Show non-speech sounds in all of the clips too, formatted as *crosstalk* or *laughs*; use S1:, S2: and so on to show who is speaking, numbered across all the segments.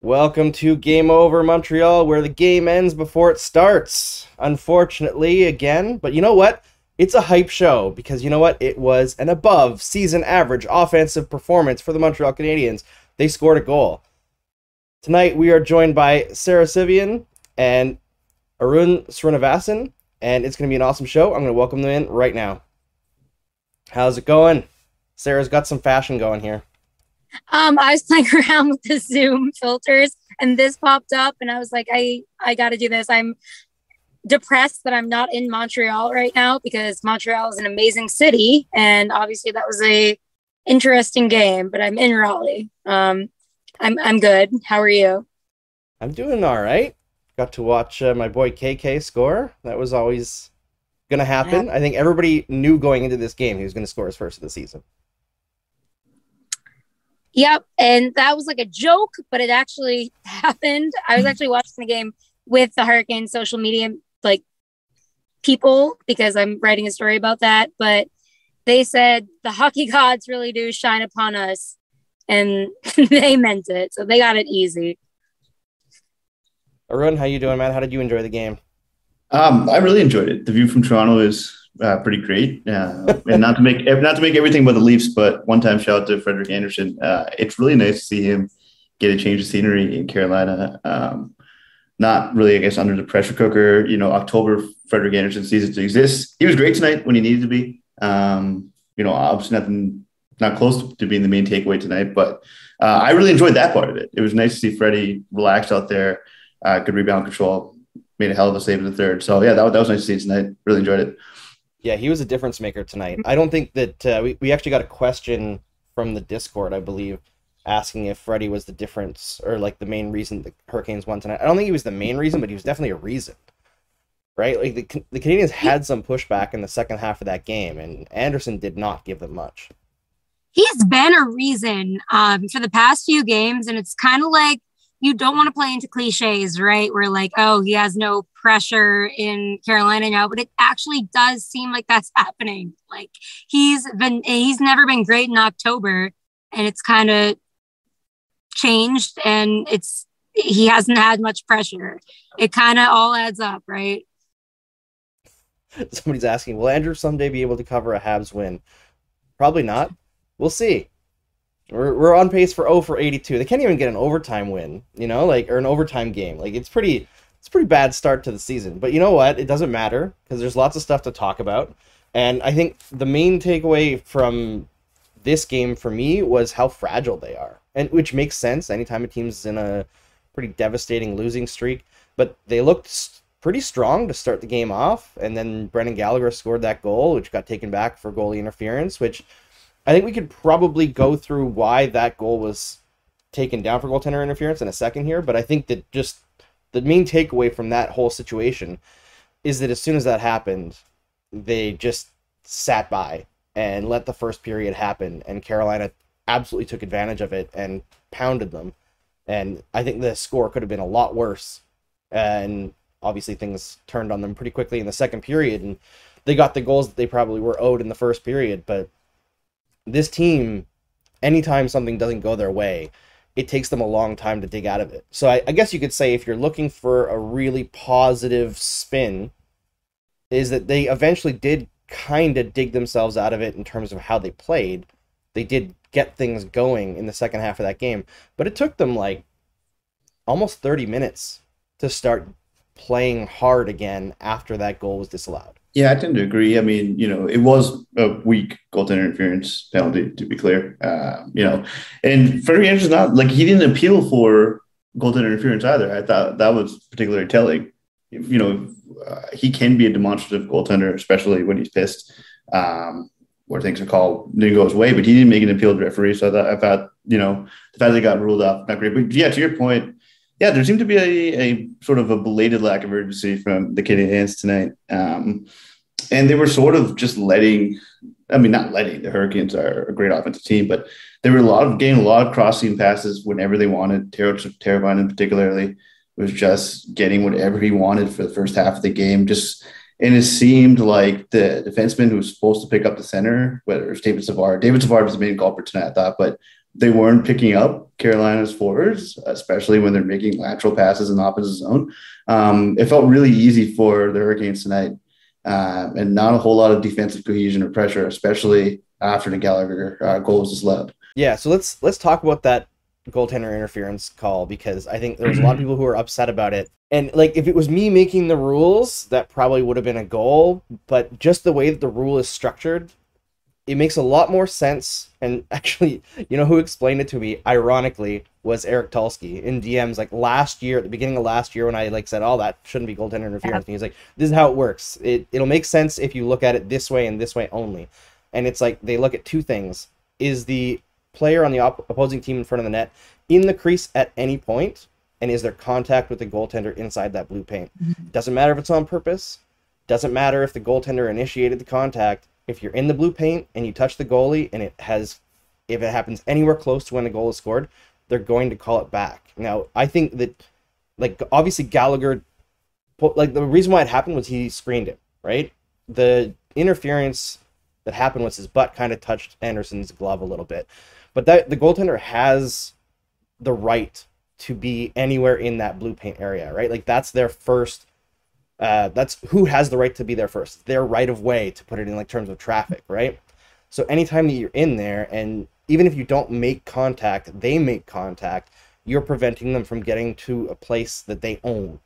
S1: Welcome to Game Over Montreal, where the game ends before it starts. Unfortunately, again, but you know what? It's a hype show because you know what? It was an above season average offensive performance for the Montreal Canadiens. They scored a goal. Tonight we are joined by Sarah Civian and Arun Srinivasan, and it's going to be an awesome show. I'm going to welcome them in right now. How's it going? Sarah's got some fashion going here.
S2: Um, I was *laughs* playing around with the Zoom filters and this popped up and I was like, I, I gotta do this. I'm depressed that I'm not in Montreal right now because Montreal is an amazing city. And obviously that was a interesting game, but I'm in Raleigh. Um, I'm, I'm good. How are you?
S1: I'm doing all right. Got to watch uh, my boy KK score. That was always going to happen.
S2: Yeah.
S1: I think everybody knew going into this game he was going to score his first of the season.
S2: Yep. And that was like a joke, but it actually *laughs* happened. I was *laughs* actually watching the game with the Hurricane social media like people because I'm writing a story about that. But they said the hockey *laughs* gods really do shine upon us. And *laughs* they meant it. So they got it easy.
S1: Arun, how you doing, man? How did you enjoy the game?
S3: Um, I really enjoyed it. The view from Toronto is uh, pretty great, uh, *laughs* and not to make not to make everything about the Leafs, but one time shout out to Frederik Andersen. Uh, it's really nice to see him get a change of scenery in Carolina. Um, not really, I guess, under the pressure cooker. You know, October Frederik Andersen season to exist. He was great tonight when he needed to be. Um, you know, obviously nothing, not close to being the main takeaway tonight, but uh, I really enjoyed that part of it. It was nice to see Freddie relaxed out there, uh, good rebound control, made a hell of a save in the third. So yeah, that, that was nice to see tonight. Really enjoyed it.
S1: Yeah, he was a difference maker tonight. I don't think that uh, we, we actually got a question from the Discord, I believe, asking if Freddie was the difference or like the main reason the Hurricanes won tonight. I don't think he was the main reason, but he was definitely a reason. Right? Like the, the Canadiens had some pushback in the second half of that game, and Andersen did not give them much.
S2: He's been a reason um, for the past few games. And it's kind of like you don't want to play into cliches, right? Where like, oh, he has no pressure in Carolina now, but it actually does seem like that's happening. Like he's been, he's never been great in October, and it's kind of changed, and it's he hasn't had much pressure. It kind of all adds up, right?
S1: Somebody's asking, will Andrew someday be able to cover a Habs win? Probably not. We'll see. We're, we're on pace for 0 for 82. They can't even get an overtime win, you know, like or an overtime game. Like it's pretty it's pretty bad start to the season. But you know what? It doesn't matter because there's lots of stuff to talk about. And I think the main takeaway from this game for me was how fragile they are. And which makes sense anytime a team's in a pretty devastating losing streak, but they looked pretty strong to start the game off and then Brendan Gallagher scored that goal which got taken back for goalie interference, which I think we could probably go through why that goal was taken down for goaltender interference in a second here, but I think that just the main takeaway from that whole situation is that as soon as that happened, they just sat by and let the first period happen, and Carolina absolutely took advantage of it and pounded them. And I think the score could have been a lot worse. And obviously, things turned on them pretty quickly in the second period, and they got the goals that they probably were owed in the first period. But this team, anytime something doesn't go their way, it takes them a long time to dig out of it. So I, I guess you could say if you're looking for a really positive spin, is that they eventually did kind of dig themselves out of it in terms of how they played. They did get things going in the second half of that game, but it took them like almost 30 minutes to start playing hard again after that goal was disallowed.
S3: Yeah, I tend to agree. I mean, you know, it was a weak goaltender interference penalty, to be clear. Uh, you know, and Frederik Andersen's not like he didn't appeal for goaltender interference either. I thought that was particularly telling. You know, uh, he can be a demonstrative goaltender, especially when he's pissed, um, where things are called didn't go his way. But he didn't make an appeal to referee, so I thought, I thought you know the fact that he got ruled off not great. But yeah, to your point, yeah, there seemed to be a, a sort of a belated lack of urgency from the Canadiens tonight. Um, and they were sort of just letting I mean, not letting the Hurricanes are a great offensive team, but they were a lot of getting a lot of crossing passes whenever they wanted. Teravainen particularly was just getting whatever he wanted for the first half of the game. Just and it seemed like the defenseman who was supposed to pick up the center, whether it was David Savard, David Savard was the main culprit tonight, I thought, but they weren't picking up Carolina's forwards, especially when they're making lateral passes in the opposite zone. Um, it felt really easy for the Hurricanes tonight, uh, and not a whole lot of defensive cohesion or pressure, especially after the Gallagher uh, goal was allowed.
S1: Yeah, so let's let's talk about that goaltender interference call because I think there's a lot of mm-hmm. people who are upset about it. And like if it was me making the rules, that probably would have been a goal, but just the way that the rule is structured, it makes a lot more sense. And *laughs* actually, you know who explained it to me, ironically, was Eric Tulsky in DMs like last year, at the beginning of last year, when I like said, "Oh, that shouldn't be goaltender interference." And he's like, "This is how it works. It it'll make sense if you look at it this way and this way only." And it's like they look at two things: is the player on the op- opposing team in front of the net in the crease at any point, and is there contact with the goaltender inside that blue paint? Mm-hmm. Doesn't matter if it's on purpose. Doesn't matter if the goaltender initiated the contact if you're in the blue paint and you touch the goalie and it has if it happens anywhere close to when the goal is scored, they're going to call it back. Now, I think that like obviously Gallagher like the reason why it happened was he screened it, right? The interference that happened was his butt kind of touched Andersen's glove a little bit. But that the goaltender has the right to be anywhere in that blue paint area, right? Like that's their first uh, that's who has the right to be there first. their right of way to put it in like terms of traffic, right? So anytime that you're in there, and even if you don't make contact, they make contact. You're preventing them from getting to a place that they own.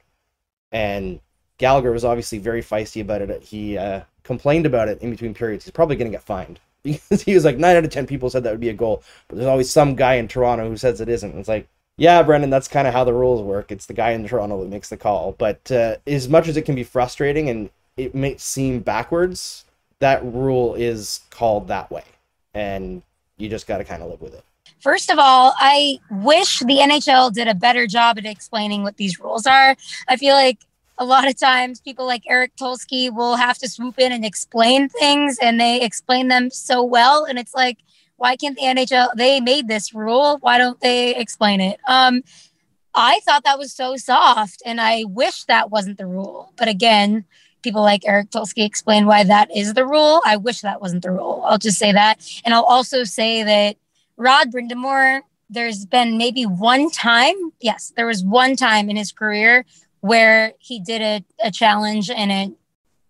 S1: And Gallagher was obviously very feisty about it. He uh, complained about it in between periods. He's probably going to get fined *laughs* because he was like nine out of ten people said that would be a goal, but there's always some guy in Toronto who says it isn't. It's like yeah, Brendan, that's kind of how the rules work. It's the guy in Toronto that makes the call. But uh, as much as it can be frustrating and it may seem backwards, that rule is called that way. And you just got to kind of live with it.
S2: First of all, I wish the NHL did a better job at explaining what these rules are. I feel like a lot of times people like Eric Tulsky will have to swoop in and explain things and they explain them so well. And it's like, why can't the NHL? They made this rule. Why don't they explain it? Um, I thought that was so soft, and I wish that wasn't the rule. But again, people like Eric Tulsky explain why that is the rule. I wish that wasn't the rule. I'll just say that, and I'll also say that Rod Brind'Amour. There's been maybe one time, yes, there was one time in his career where he did a, a challenge and it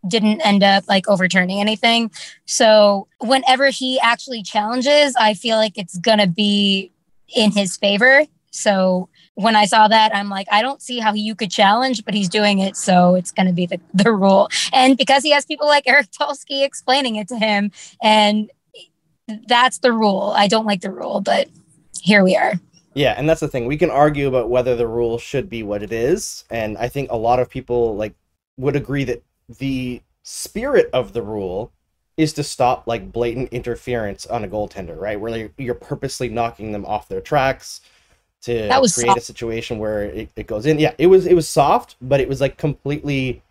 S2: didn't end up like overturning anything. So whenever he actually challenges, I feel like it's gonna be in his favor. So when I saw that, I'm like, I don't see how you could challenge, but he's doing it, so it's gonna be the, the rule. And because he has people like Eric *laughs* Tulsky explaining it to him, and that's the rule. I don't like the rule, but here we are.
S1: Yeah, and that's the thing. We can argue about whether the rule should be what it is, and I think a lot of people like would agree that the spirit of the rule is to stop like blatant interference on a goaltender, right? Where you're, you're purposely knocking them off their tracks to that was create soft. a situation where it, it goes in. Yeah, it was it was soft, but it was like completely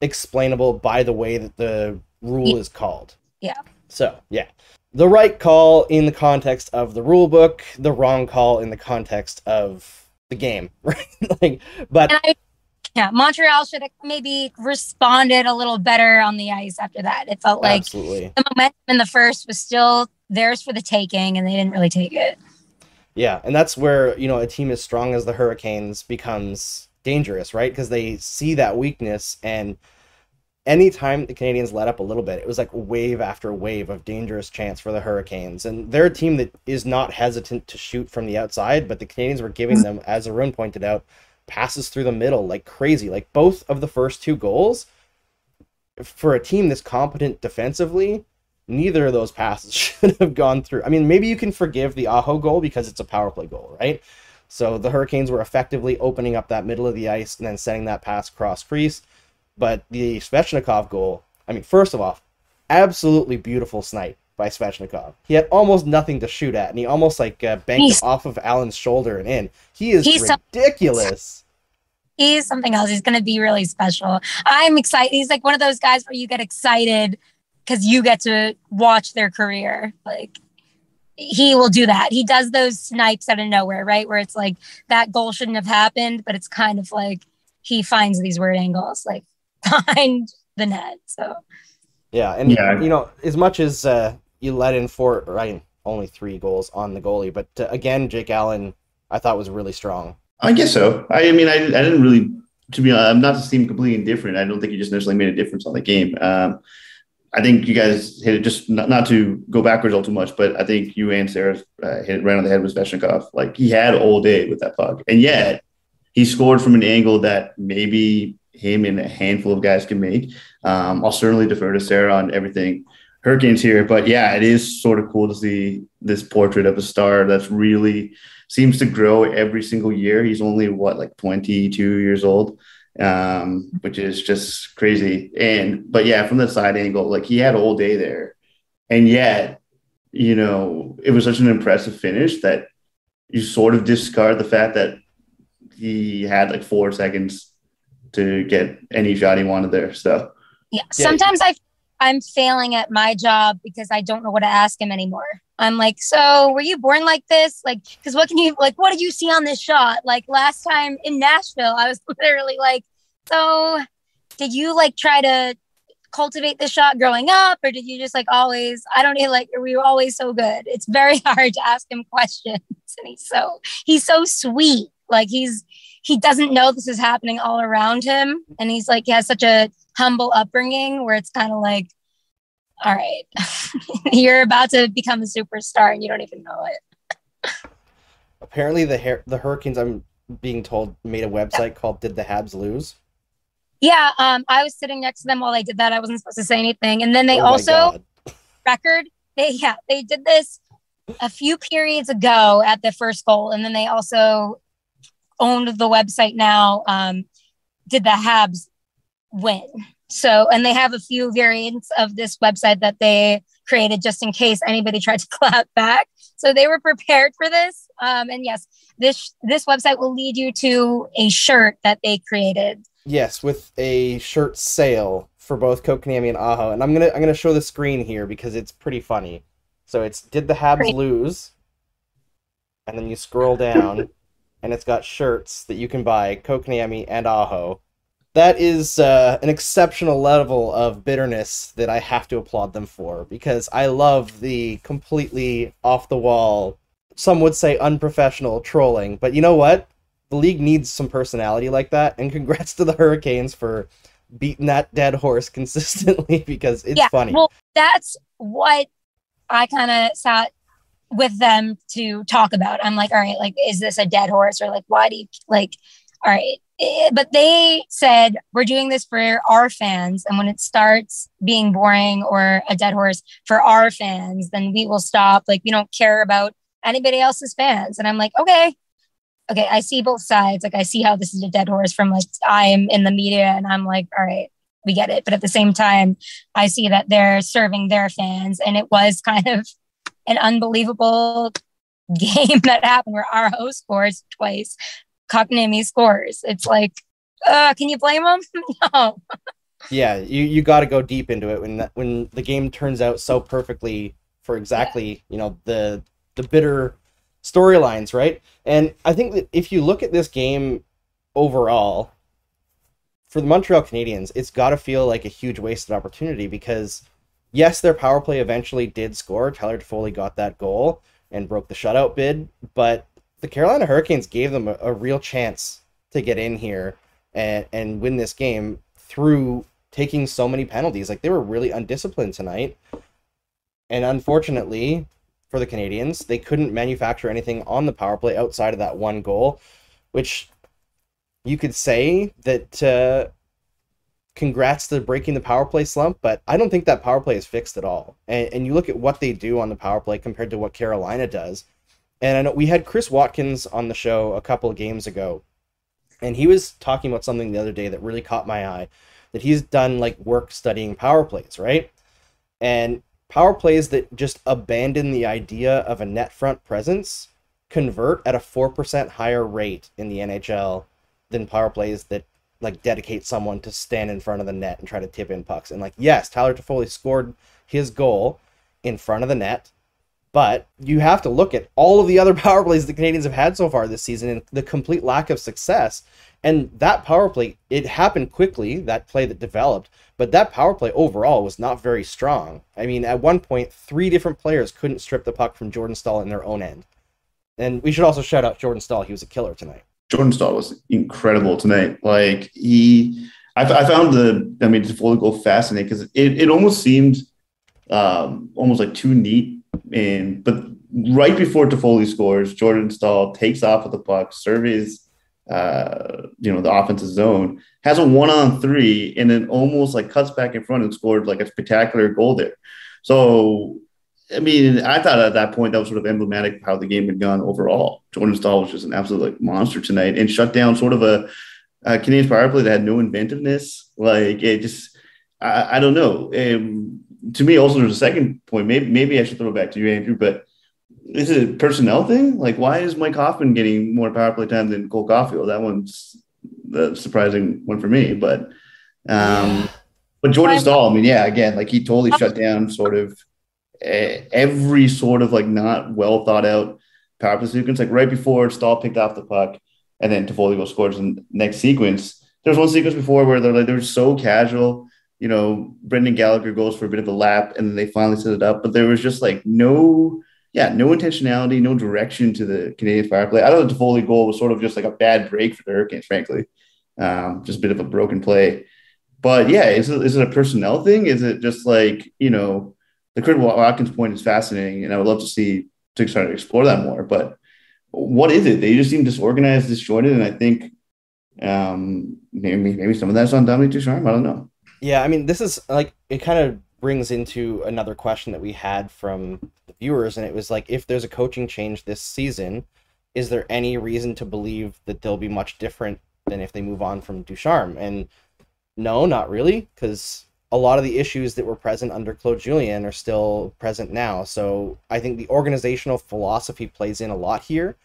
S1: explainable by the way that the rule yeah. is called.
S2: Yeah.
S1: So yeah. The right call in the context of the rule book, the wrong call in the context of the game, *laughs* right? like, but
S2: I yeah, Montreal should have maybe responded a little better on the ice after that. It felt like
S1: Absolutely.
S2: the momentum in the first was still theirs for the taking, and they didn't really take it.
S1: Yeah, and that's where you know a team as strong as the Hurricanes becomes dangerous, right? Because they see that weakness, and anytime the Canadiens let up a little bit, it was like wave after wave of dangerous chance for the Hurricanes. And they're a team that is not hesitant to shoot from the outside, but the Canadiens were giving them, as Arun pointed out, passes through the middle like crazy. Like both of the first two goals for a team that's competent defensively, neither of those passes *laughs* should have gone through. I mean, maybe you can forgive the Aho goal because it's a power play goal, right? So the Hurricanes were effectively opening up that middle of the ice and then sending that pass cross crease. But the Svechnikov goal, I mean, first of all, absolutely beautiful snipe by Svechnikov. He had almost nothing to shoot at, and he almost like uh, banked he's, off of Allen's shoulder and in. He is ridiculous.
S2: He's something else. He's going to be really special. I'm excited. He's like one of those guys where you get excited because you get to watch their career. Like he will do that. He does those snipes out of nowhere, right? Where it's like that goal shouldn't have happened, but it's kind of like he finds these weird angles like behind the net. So
S1: Yeah, and
S3: Yeah.
S1: you know, as much as uh, you let in four, right, only three goals on the goalie, but uh, again, Jake Allen, I thought was really strong.
S3: I guess so. I, I mean, I, I didn't really, to be honest, I'm not to seem completely indifferent. I don't think he just necessarily made a difference on the game. Um, I think you guys hit it just not, not to go backwards all too much, but I think you and Sarah uh, hit it right on the head with Svechnikov. Like he had all day with that puck, and yet he scored from an angle that maybe him and a handful of guys can make. Um, I'll certainly defer to Sarah on everything Hurricanes here, but yeah, it is sort of cool to see this portrait of a star that's really seems to grow every single year. He's only what like 22 years old um, which is just crazy. And but yeah, from the side angle, like he had all day there, and yet, you know, it was such an impressive finish that you sort of discard the fact that he had like four seconds to get any shot he wanted there. So
S2: yeah, sometimes I I'm failing at my job because I don't know what to ask him anymore. I'm like, so were you born like this? Like, because what can you like? What did you see on this shot? Like last time in Nashville, I was *laughs* literally like, so did you like try to cultivate the shot growing up, or did you just like always? I don't know. Like, were you always so good? It's very *laughs* hard to ask him questions, and he's so he's so sweet. Like he's he doesn't know this is happening all around him, and he's like he has such a humble upbringing where it's kind of like all right, *laughs* you're about to become a superstar and you don't even know it.
S1: Apparently, the Har- the Hurricanes, I'm being told, made a website called "Did the Habs Lose?"
S2: Yeah, um, I was sitting next to them while they did that. I wasn't supposed to say anything, and then they
S1: Oh
S2: also *laughs* record. They yeah, they did this a few periods ago at the first goal, and then they also owned the website now. Um, did the Habs win? So, and they have a few variants of this website that they created just in case anybody *laughs* tried to clap back. So they were prepared for this. Um, and yes, this this website will lead you to a shirt that they created.
S1: Yes, with a shirt sale for both Kotkaniemi and Aho, and I'm gonna I'm gonna show the screen here because it's pretty funny. So it's did the Habs
S2: Great.
S1: lose? And then you scroll down, and it's got shirts that you can buy Kotkaniemi and Aho. That is uh, an exceptional level of bitterness that I have to applaud them for because I love the completely off the wall, some would say unprofessional trolling. But you know what? the league needs some personality like that and congrats to the hurricanes for beating that dead horse *laughs* consistently because it's
S2: yeah,
S1: funny
S2: well, that's what I kind of sat with them to talk about. I'm like, all right, like, is this a dead horse or like, why do you like, all right. Eh, But they said, we're doing this for our fans. And when it starts being boring or a dead horse for our fans, then we will stop. Like, we don't care about anybody else's fans. And I'm like, okay, okay, I see both sides. Like, I see how this is a dead horse from like, I am in the media and I'm like, all right, we get it. But at the same time, I see that they're serving their fans. And it was *laughs* kind of an unbelievable *laughs* game that happened where Aho scores twice, Kotkaniemi scores. It's like, uh, can you blame them? *laughs* no.
S1: yeah you, you got to go deep into it when that, when the game turns out so perfectly for exactly you know the the bitter storylines right and i think that if you look at this game overall for the montreal canadiens it's got to feel like a huge wasted opportunity because yes their power play eventually did score tyler Toffoli got that goal and broke the shutout bid but the carolina hurricanes gave them a, a real chance to get in here and, and win this game through taking so many penalties. Like they were really undisciplined tonight. And unfortunately for the Canadiens, they couldn't manufacture anything on the power play outside of that one goal, which you could say that uh, congrats to breaking the power play slump, but I don't think that power play is fixed at all. And, and you look at what they do on the power play compared to what Carolina does. And I know we had Chris Watkins on the show a couple of games ago, and he was talking about something the other day that really caught my eye that he's done like work studying power plays, right? And power plays that just abandon the idea of a net front presence convert at a 4% higher rate in the NHL than power plays that like dedicate someone to stand in front of the net and try to tip in pucks. And like yes, Tyler Toffoli scored his goal in front of the net. But you have to look at all of the other *laughs* power plays the Canadiens have had so far this season and the complete lack of success. And that power play, it happened quickly, that play that developed, but that power play overall was not very strong. I mean, at one point, three different players couldn't strip the puck from Jordan Staal in their own end. And we should also shout out Jordan Staal. He was a killer tonight.
S3: Jordan Staal was incredible tonight. Like he, I, I found the, I mean, the goal fascinating because it, it almost seemed um, almost like too neat. And but right before Toffoli scores, Jordan Staal takes off with the puck, surveys uh, you know, the offensive zone, has a one on three, and then almost like cuts back in front and scored like a spectacular goal there. So, I mean, I thought at that point that was sort of emblematic of how the game had gone overall. Jordan Staal was just an absolute like monster tonight and shut down sort of a, a Canadian power play that had no inventiveness. Like it just, I, I don't know. Um, to me, also there's a second point. Maybe maybe I should throw it back to you, Andrew, but is it a personnel thing? Like, why is Mike Hoffman getting more power play time than Cole Caufield? That one's the surprising one for me. But, um, but Jordan Staal, I mean, yeah, again, like he totally shut down sort of every sort of like not well thought out power play sequence. Like right before Staal picked off the puck, and then Toffoli goes scores in next sequence. There's one sequence before where they're like they're so casual. You know, Brendan Gallagher goes for a bit of a lap, and then they finally set it up. But there was just like no yeah, no intentionality, no direction to the Canadian fire play. I thought the Toffoli goal was sort of just like a bad break for the Hurricanes, frankly. Um, just a bit of a broken play. But yeah, is it, is it a personnel thing? Is it just like, you know, the Kurt Watkins point is fascinating, and I would love to see to try to explore that more. But what is it? They just seem disorganized, disjointed, and I think um, maybe maybe some of that's on Dominique Ducharme. I don't know.
S1: Yeah, I mean, this is like it kind of brings into another question that we had from the viewers, and it was like, if there's a coaching change this season, is there any reason to believe that they'll be much different than if they move on from Ducharme? And no, not really, because a lot of the issues that were present under Claude Julien are still present now. So I think the organizational philosophy plays in a lot here,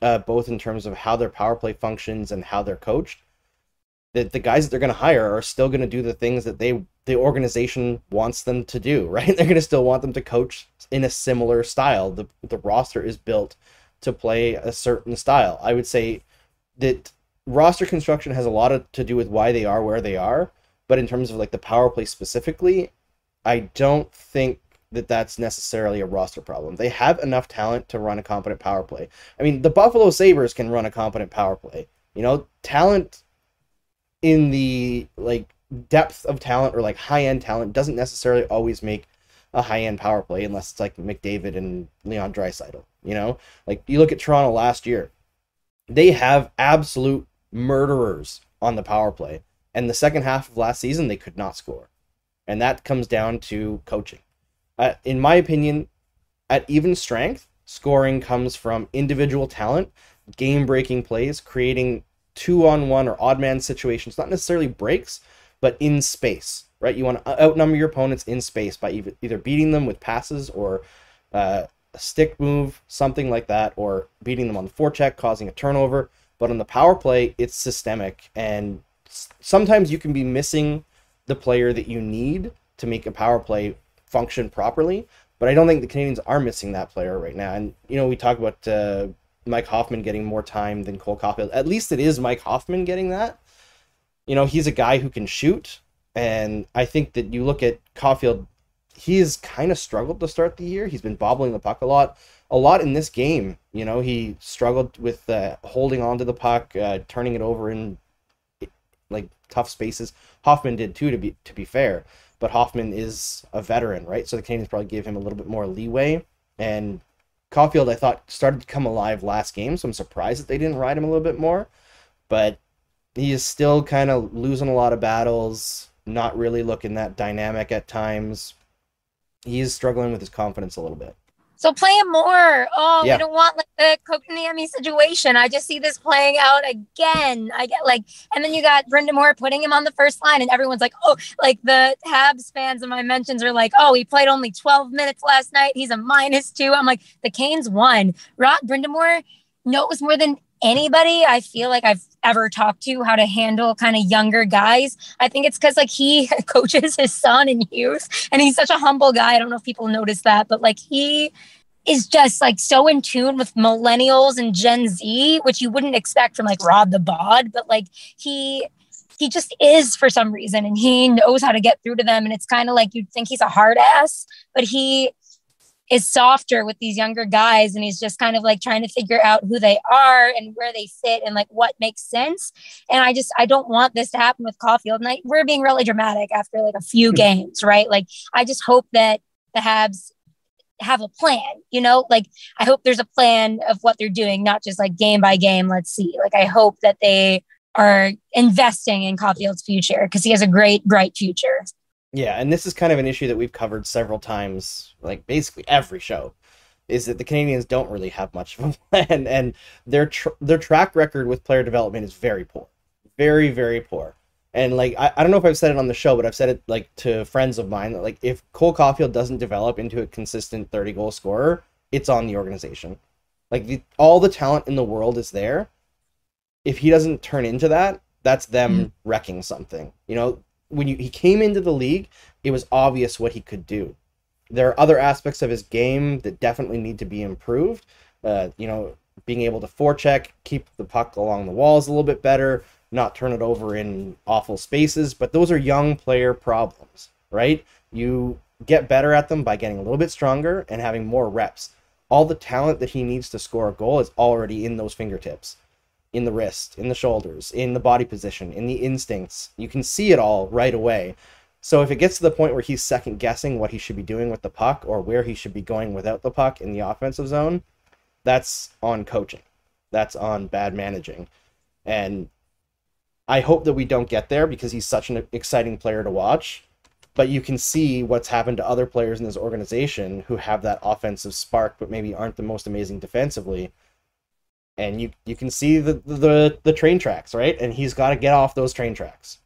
S1: uh, both in terms of how their power play functions and how they're coached that the guys that they're going to hire are still going to do the things that they the organization wants them to do, *laughs* right? They're going to still want them to coach in a similar style. The the roster is built to play a certain style. I would say that roster construction has a lot of, to do with why they are where they are, but in terms of like the power play specifically, I don't think that that's necessarily a roster problem. They have enough talent to run a competent power play. I mean, the Buffalo Sabres can run a competent power play. You know, talent in the like depth of talent or like high end talent doesn't necessarily always make a high end power play unless it's like McDavid and Leon Draisaitl. You know, like you look at Toronto last year, they have absolute murderers on the power play, and the second half of last season they could not score, and that comes down to coaching. Uh, in my opinion, at even strength, scoring comes from individual talent, game breaking plays, creating two on one or odd man situations, not necessarily breaks, but in space, right? You want to outnumber your opponents in space by either beating them with passes or uh, a stick move, something like that, or beating them on the forecheck, causing a turnover. But on the power play, it's systemic, and sometimes you can be missing the player that you need to make a power play function properly. But I don't think the Canadiens are missing that player right now. And you know, we talk about uh, Mike Hoffman getting more time than Cole Caufield. At least it is Mike Hoffman getting that. You know, he's a guy who can shoot. And I think that you look at Caufield, he has kind of struggled to start the year. He's been bobbling the puck a lot. A lot in this game. You know, he struggled with uh, holding on to the puck, uh, turning it over in like tough spaces. Hoffman did too, to be to be fair. But Hoffman is a veteran, right? So the Canadiens probably gave him a little bit more leeway. And Caufield, I thought, started to come alive last game, so I'm surprised that they didn't ride him a little bit more. But he is still kind of losing a lot of battles, not really looking that dynamic at times. He is struggling with his confidence a little bit.
S2: So play him more. Oh, yeah. we don't want like the Kotkaniemi situation. I just see this playing out again. I get like, and then you got Brind'Amour Moore putting him on the first line, and everyone's like, oh, like the Habs fans of my mentions are like, oh, he played only 12 minutes last night. He's a minus two. I'm like, the Canes won. Rod Brind'Amour knows more than anybody I feel like I've ever talked to how to handle kind of younger guys. I think it's because like he *laughs* coaches his son in youth and he's such a humble guy. I don't know if people notice that, but like he is just like so in tune with millennials and Gen Z, which you wouldn't expect from like Rod the Bod, but like he he just is for some reason and he knows how to get through to them and it's kind of like you'd think he's a hard ass, but he is softer with these younger guys and he's just kind of like trying to figure out who they are and where they fit and like what makes sense. And i just i don't want this to happen with Caufield and I, we're being really dramatic after like a few hmm. games right? Like i just hope that the habs have a plan you know? Like i hope there's a plan of what they're doing not just like game by game let's see. Like i hope that they are investing in Caufield's future because he has a great bright future
S1: yeah, and this is kind of an issue that we've covered several times, like basically every show, is that the Canadiens don't really have much of a *laughs* plan, and their tr- their track record with player development is very poor, very very poor. And like I, I don't know if I've said it on the show, but I've said it like to friends of mine that like if Cole Caufield doesn't develop into a consistent thirty goal scorer, it's on the organization. Like the, all the talent in the world is there. If he doesn't turn into that, that's them mm-hmm. wrecking something. You know, when you, he came into the league, it was obvious what he could do. There are other aspects of his game that definitely need to be improved. Uh, you know, being able to forecheck, keep the puck along the walls a little bit better, not turn it over in awful spaces. But those are young player problems, right? You get better at them by getting a little bit stronger and having more reps. All the talent that he needs to score a goal is already in those fingertips in the wrist, in the shoulders, in the body position, in the instincts. You can see it all right away. So if it gets to the point where he's second guessing what he should be doing with the puck or where he should be going without the puck in the offensive zone, that's on coaching. That's on bad managing. And I hope that we don't get there because he's such an exciting player to watch. But you can see what's happened to other players in this organization who have that offensive spark, but maybe aren't the most amazing defensively and you you can see the the the train tracks, right? And he's got to get off those train tracks.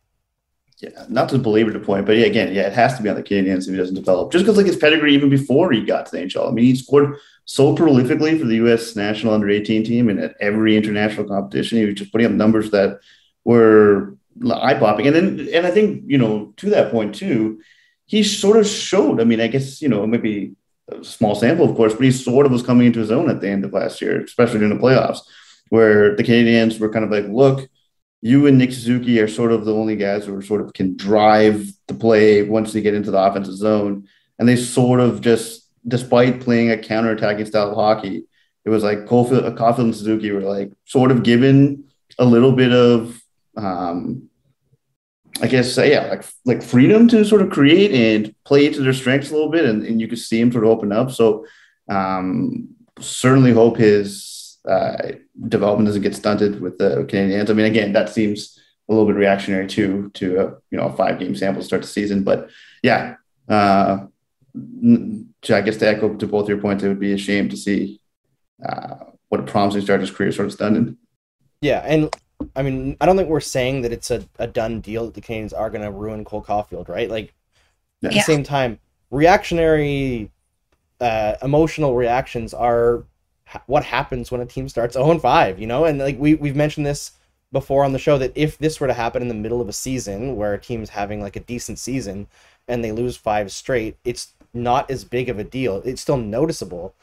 S3: Yeah, not to belabor the point, but yeah, again, yeah, it has to be on the Canadiens if he doesn't develop. Just because like his pedigree even before he got to the NHL. I mean, he scored so prolifically for the U.S. national under 18 team and at every international competition. He was just putting up numbers that were eye popping. And then, and I think you know, to that point too, he sort of showed. I mean, I guess you know, maybe small sample, of course, but he sort of was coming into his own at the end of last year, especially during the playoffs, where the Canadiens were kind of like, look, you and Nick Suzuki are sort of the only guys who are sort of can drive the play once they get into the offensive zone. And they sort of just, despite playing a counter-attacking style of hockey, it was like Caufield, Caufield and Suzuki were like sort of given a little bit of um, I guess yeah, like like freedom to sort of create and play to their strengths a little bit, and, and you could see him sort of open up. So um, certainly hope his uh, development doesn't get stunted with the Canadiens. I mean, again, that seems a little bit reactionary too to a you know a five game sample to start the season, but yeah. Uh, I guess to echo to both your points, it would be a shame to see uh, what a promising start his career sort of stunted.
S1: Yeah, and I mean, I don't think we're saying that it's a, a done deal that the Canadiens are going to ruin Cole Caufield, right? Like, at yeah. the same time, reactionary, uh, emotional reactions are ha- what happens when a team starts 0 5, you know? And like we, we've mentioned this before on the show that if this were to happen in the middle of a season where a team's having like a decent season and they lose five straight, it's not as big of a deal. It's still noticeable,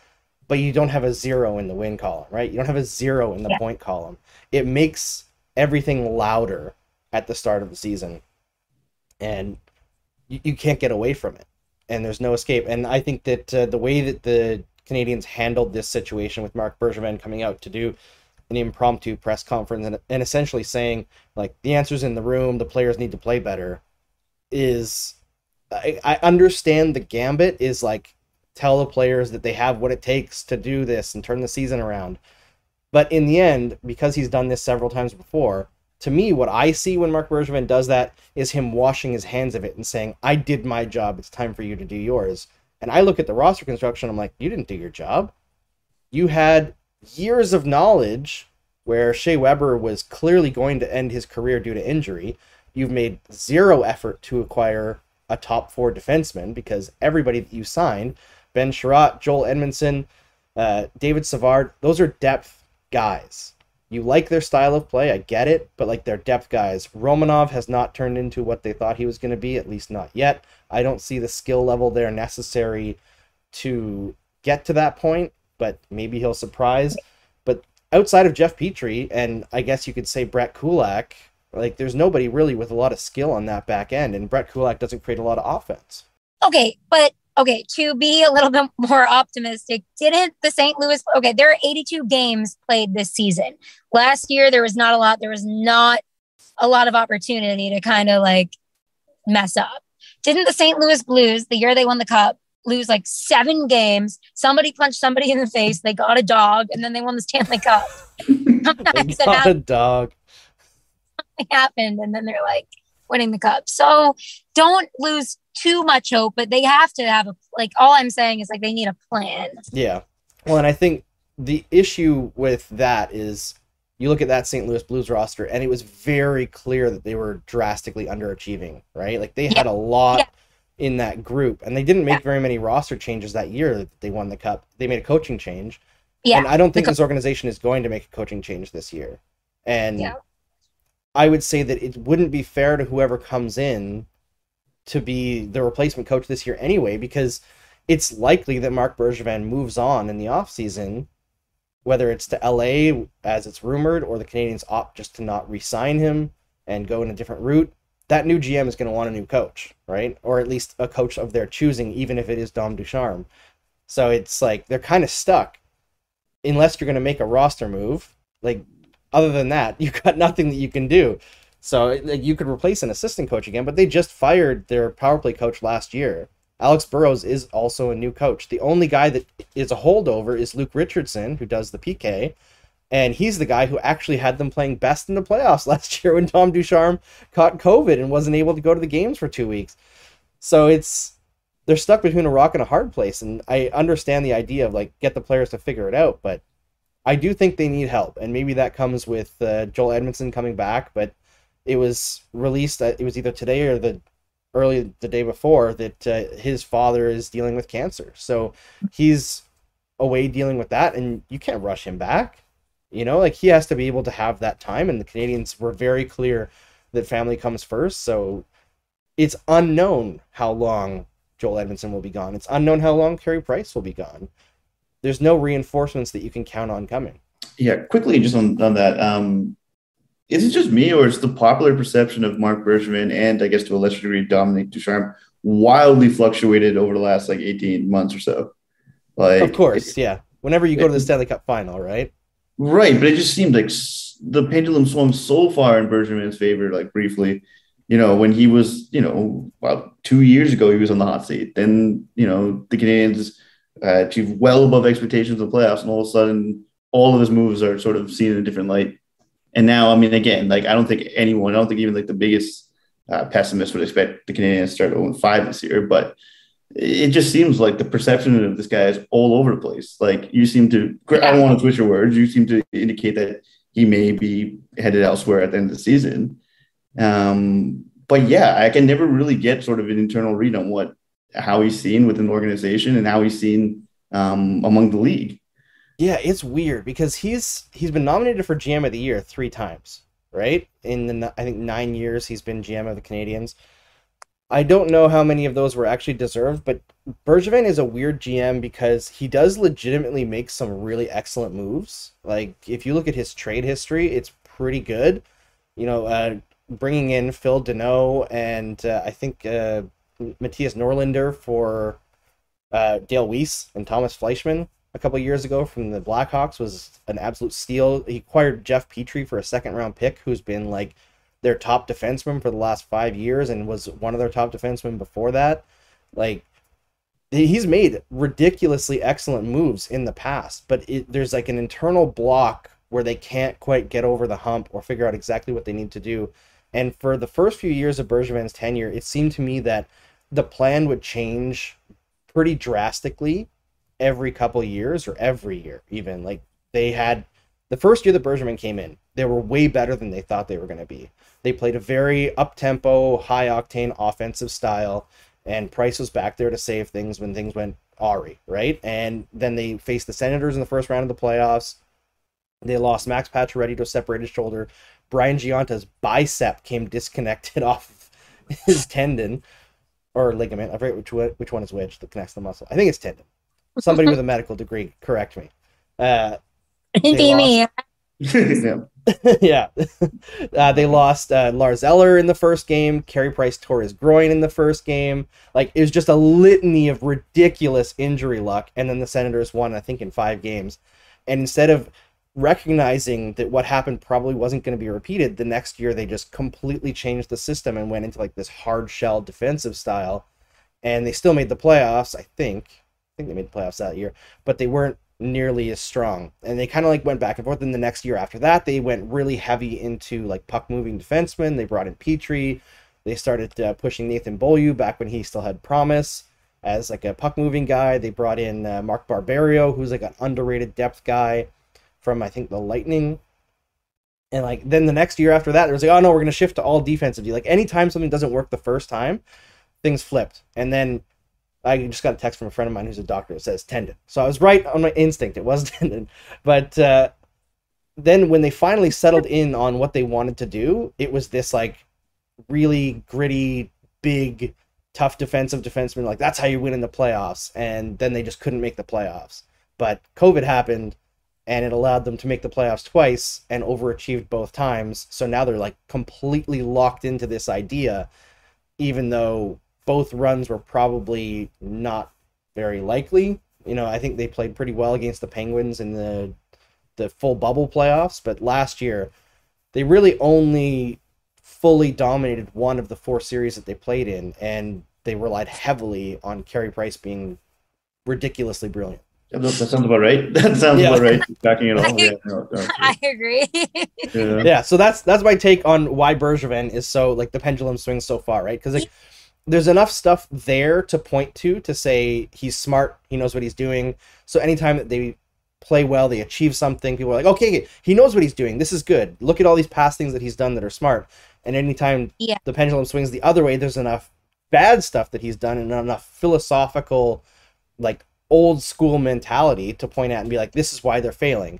S1: but you don't have a zero in the win column, right? You don't have a zero in the yeah. point column. It makes everything louder at the start of the season, and you, you can't get away from it. And there's no escape. And I think that uh, the way that the Canadiens handled this situation with Marc Bergevin coming out to do an impromptu press conference and, and essentially saying like the answer's in the room, the players need to play better, is I, I understand the gambit is like tell the players that they have what it takes to do this and turn the season around. But in the end, because he's done this several times before, to me, what I see when Marc Bergevin does that is him washing his hands of it and saying, I did my job. It's time for you to do yours. And I look at the roster construction, I'm like, you didn't do your job. You had years of knowledge where Shea Weber was clearly going to end his career due to injury. You've made zero effort to acquire a top four defenseman because everybody that you signed Ben Chiarot, Joel Edmundson, uh, David Savard. Those are depth guys. You like their style of play, I get it, but like their depth guys, Romanov has not turned into what they thought he was going to be, at least not yet. I don't see the skill level there necessary to get to that point, but maybe he'll surprise. But outside of Jeff Petry, and I guess you could say Brett Kulak, like there's nobody really with a lot of skill on that back end, and Brett Kulak doesn't create a lot of offense.
S2: Okay, but okay, to be a little bit *laughs* more optimistic, didn't the St. Louis okay, there are 82 games played this season. Last year there was not a lot, there was not a lot of opportunity to kind of like mess up. Didn't the St. Louis Blues, the year they won the cup, lose like seven games? Somebody punched somebody in the face, they got a dog, and then they won the Stanley Cup. Sometimes it
S1: Not a dog.
S2: happened and then they're like winning the cup. So don't lose too much hope, but they have to have a like all I'm saying is like they need a plan.
S1: Yeah. Well, and I think the issue with that is you look at that St. Louis Blues roster, and it was very clear that they were drastically underachieving, right? Like they had a lot
S2: Yeah.
S1: in that group, and they didn't make
S2: Yeah.
S1: very many roster changes that year that they won the cup. They made a coaching change.
S2: Yeah.
S1: And I don't think
S2: co-
S1: this organization is going to make a coaching change this year. And
S2: Yeah.
S1: I would say that it wouldn't be fair to whoever comes in to be the replacement coach this year anyway, because it's likely that Marc Bergevin moves on in the offseason, whether it's to LA as it's rumored, or the Canadiens opt just to not re-sign him and go in a different route. That new GM is going to want a new coach, right? Or at least a coach of their choosing, even if it is Dom Ducharme. So it's like they're kind of stuck unless you're going to make a roster move. Like other than that, *laughs* you've got nothing that you can do. So you could replace an assistant coach again, but they just fired their power play coach last year. Alex Burrows is also a new coach. The only guy that is a holdover is Luke Richardson, who does the PK, and he's the guy who actually had them playing best in the playoffs *laughs* last year when Dom Ducharme caught COVID and wasn't able to go to the games for two weeks. So it's they're stuck between a rock and a hard place, and I understand the idea of like get the players to figure it out, but I do think they need help, and maybe that comes with uh, Joel Edmundson coming back. But it was released. Uh, it was either today or the early the day before that uh, his father is dealing with cancer, so he's away dealing with that, and you can't rush him back. You know, like he has to be able to have that time, and the Canadiens were very clear that family comes first. So it's unknown how long Joel Edmundson will be gone. It's unknown how long Carey Price will be gone. There's no reinforcements that you can count on coming.
S3: Yeah, quickly just on, on that. Um, is it just me or is the popular perception of Marc Bergevin and I guess to a lesser degree Dominique Ducharme wildly fluctuated over the last like 18 months or so? Like
S1: Of course, yeah. Whenever you go to the Stanley Cup final, right?
S3: Right, but it just seemed like the pendulum swung so far in Bergevin's favor, like briefly. You know, when he was, you know, about two years ago, he was on the hot seat. Then, you know, the Canadiens uh, achieved well above expectations in the playoffs, and all of a sudden, all of his moves are sort of seen in a different light. And now, I mean, again, like I don't think anyone, I don't think even like the biggest uh, pessimist would expect the Canadiens to start 0 5 this year, but it just seems like the perception of this guy is all over the place. Like you seem to, I don't want to twist your words. You seem to indicate that he may be headed elsewhere at the end of the season. Um, but yeah, I can never really get sort of an internal read on what how he's seen within the organization and how he's seen um, among the league.
S1: Yeah, it's weird because he's he's been nominated for GM of the year three times, right? In the I think nine years he's been GM of the Canadiens. I don't know how many of those were actually deserved, but Bergevin is a weird GM because he does legitimately make some really excellent moves. Like if you look at his trade history, it's pretty good. You know, uh, bringing in Phil Danault and uh, I think uh, Matthias Norlander for uh, Dale Weise and Tomas Fleischmann a couple years ago from the Blackhawks was an absolute steal. He acquired Jeff Petry for a second round pick, who's been like their top defenseman for the last five years and was one of their top defensemen before that. Like he's made ridiculously excellent moves in the past, but it, there's like an internal block where they can't quite get over the hump or figure out exactly what they need to do. And for the first few years of Bergevin's tenure, it seemed to me that the plan would change pretty drastically every couple years or every year even like they had the first year that Bergevin came in they were way better than they thought they were going to be they played a very up-tempo high octane offensive style and Price was back there to save things when things went awry right and then they faced the Senators in the first round of the playoffs They lost Max Pacioretty to a separated shoulder. Brian Gionta's bicep came disconnected *laughs* off his tendon or ligament. I forget which which one is which that connects the muscle. I think it's tendon. Somebody with a medical degree, correct me. Uh,
S2: It'd *laughs*
S1: They
S2: be me.
S3: yeah.
S1: yeah. Uh, they lost uh, Lars Eller in the first game. Carey Price tore his groin in the first game. Like, it was just a litany of ridiculous injury luck. And then the Senators won, I think, in five games. And instead of recognizing that what happened probably wasn't going to be repeated, the next year they just completely changed the system and went into like this hard shell defensive style. And they still made the playoffs, I think. I think they made the playoffs that year, but they weren't nearly as strong. And they kind of like went back and forth. And the next year after that, they went really heavy into like puck moving defensemen. They brought in Petry. They started uh, pushing Nathan Beaulieu back when he still had promise as like a puck moving guy. They brought in uh, Mark Barberio, who's like an underrated depth guy from I think the Lightning. And like then the next year after that, there was like, oh no, we're gonna shift to all defensive. Like anytime something doesn't work the first time, things flipped. And then I just got a text from a friend of mine who's a doctor that says tendon. So I was right on my instinct. It was *laughs* tendon. But uh, then when they finally settled in on what they wanted to do, it was this like really gritty, big, tough defensive defenseman. Like that's how you win in the playoffs. And then they just couldn't make the playoffs. But COVID happened and it allowed them to make the playoffs twice and overachieved both times. So now they're like completely locked into this idea, even though both runs were probably not very likely. You know, I think they played pretty well against the Penguins in the the full bubble playoffs, but last year they really only fully dominated one of the four series that they played in, and they relied heavily on Carey Price being ridiculously brilliant.
S3: That, that sounds about right. *laughs* That sounds
S1: Yeah.
S3: about right. Backing it all. Yeah, no, no, *laughs*
S2: I agree.
S3: yeah.
S1: yeah so that's that's my take on why bergevin is so like the pendulum swings so far right because like there's enough stuff there to point to to say he's smart he knows what he's doing. So anytime that they play well they achieve something people are like okay he knows what he's doing. This is good. Look at all these past things that he's done that are smart. And anytime
S2: Yeah.
S1: the pendulum swings the other way there's enough bad stuff that he's done and enough philosophical like old school mentality to point at and be like this is why they're failing.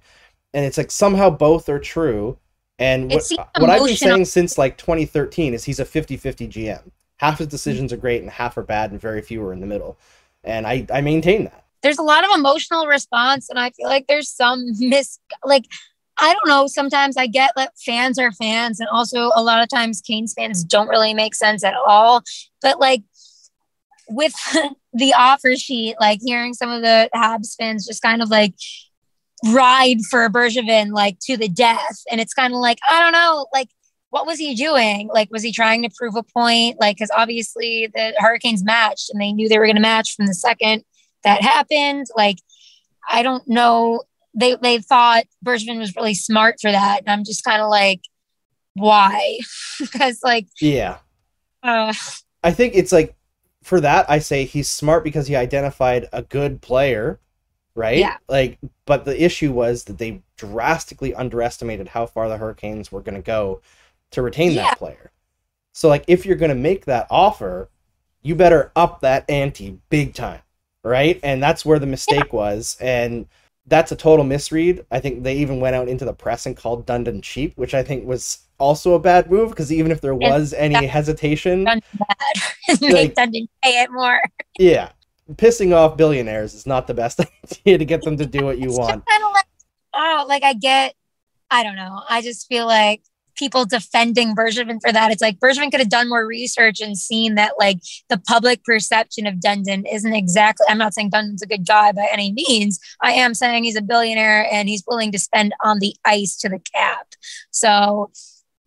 S1: And it's like somehow both are true. And what, what i've been saying since like 2013 is he's a 50-50 gm half his decisions are great and half are bad and very few are in the middle. And i i maintain that.
S2: There's a lot of emotional response and i feel like there's some mis like i don't know sometimes i get that fans are fans and also a lot of times canes fans don't really make sense at all. But like with *laughs* the offer sheet like hearing some of the habs fans just kind of like ride for bergevin like to the death. And it's kind of like i don't know like what was he doing? Like, was he trying to prove a point? Like, because obviously the Hurricanes matched and they knew they were going to match from the second that happened. Like, I don't know. They they thought Bergevin was really smart for that, and I'm just kind of like, why? *laughs* because like,
S1: yeah
S2: uh,
S1: i think it's like for that i say he's smart because he identified a good player right
S2: Yeah.
S1: like but the issue was that they drastically underestimated how far the hurricanes were going to go to retain
S2: Yeah.
S1: that player so like if you're going to make that offer you better up that ante big time right and that's where the mistake was and that's a total misread i think they even went out into the press and called dundon cheap which i think was also a bad move because even if there was any hesitation
S2: bad. *laughs*
S1: Like-
S2: Dundon pay it more. *laughs*
S1: yeah pissing off billionaires is not the best *laughs* idea to get them to do what you
S2: It's
S1: want
S2: kind of like, oh, like I get, I don't know. I just feel like people defending Bergevin for that. It's like Bergevin could have done more research and seen that like the public perception of Dundon isn't exactly. I'm not saying Dundon's a good guy by any means. I am saying he's a billionaire and he's willing to spend on the ice to the cap. So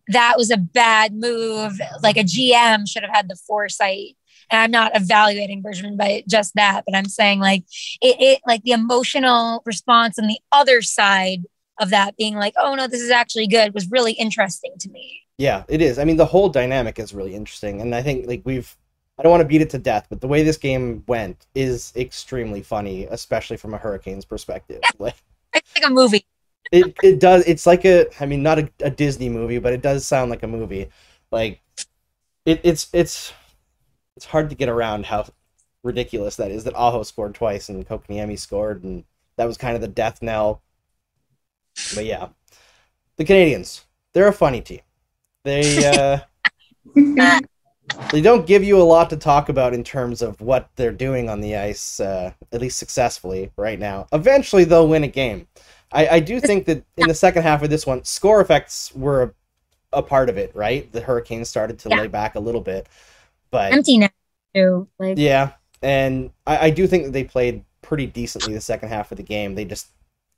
S2: that was a bad move. Like a GM should have had the foresight. And I'm not evaluating Bergevin by just that, but I'm saying like it, it like the emotional response on the other side of that being like, oh no, this is actually good was really interesting to me.
S1: Yeah, it is. I mean, the whole dynamic is really interesting, and I think like we've. I don't want to beat it to death, but the way this game went is extremely funny, especially from a Hurricanes perspective. Like
S2: It's like a movie.
S1: it, it does. It's like a. I mean, not a, a Disney movie, but it does sound like a movie. Like it, it's it's it's hard to get around how ridiculous that is. That Aho scored twice and Kotkaniemi scored, and that was kind of the death knell. But yeah, the Canadiens, they're a funny team. They uh, *laughs* they don't give you a lot to talk about in terms of what they're doing on the ice, uh, at least successfully right now. Eventually, they'll win a game. I, I do think that in the second half of this one, score effects were a, a part of it, right? The Hurricanes started to
S2: Yeah.
S1: lay back a little bit, but
S2: Empty net too. Like
S1: yeah, and I, I do think that they played pretty decently the second half of the game. They just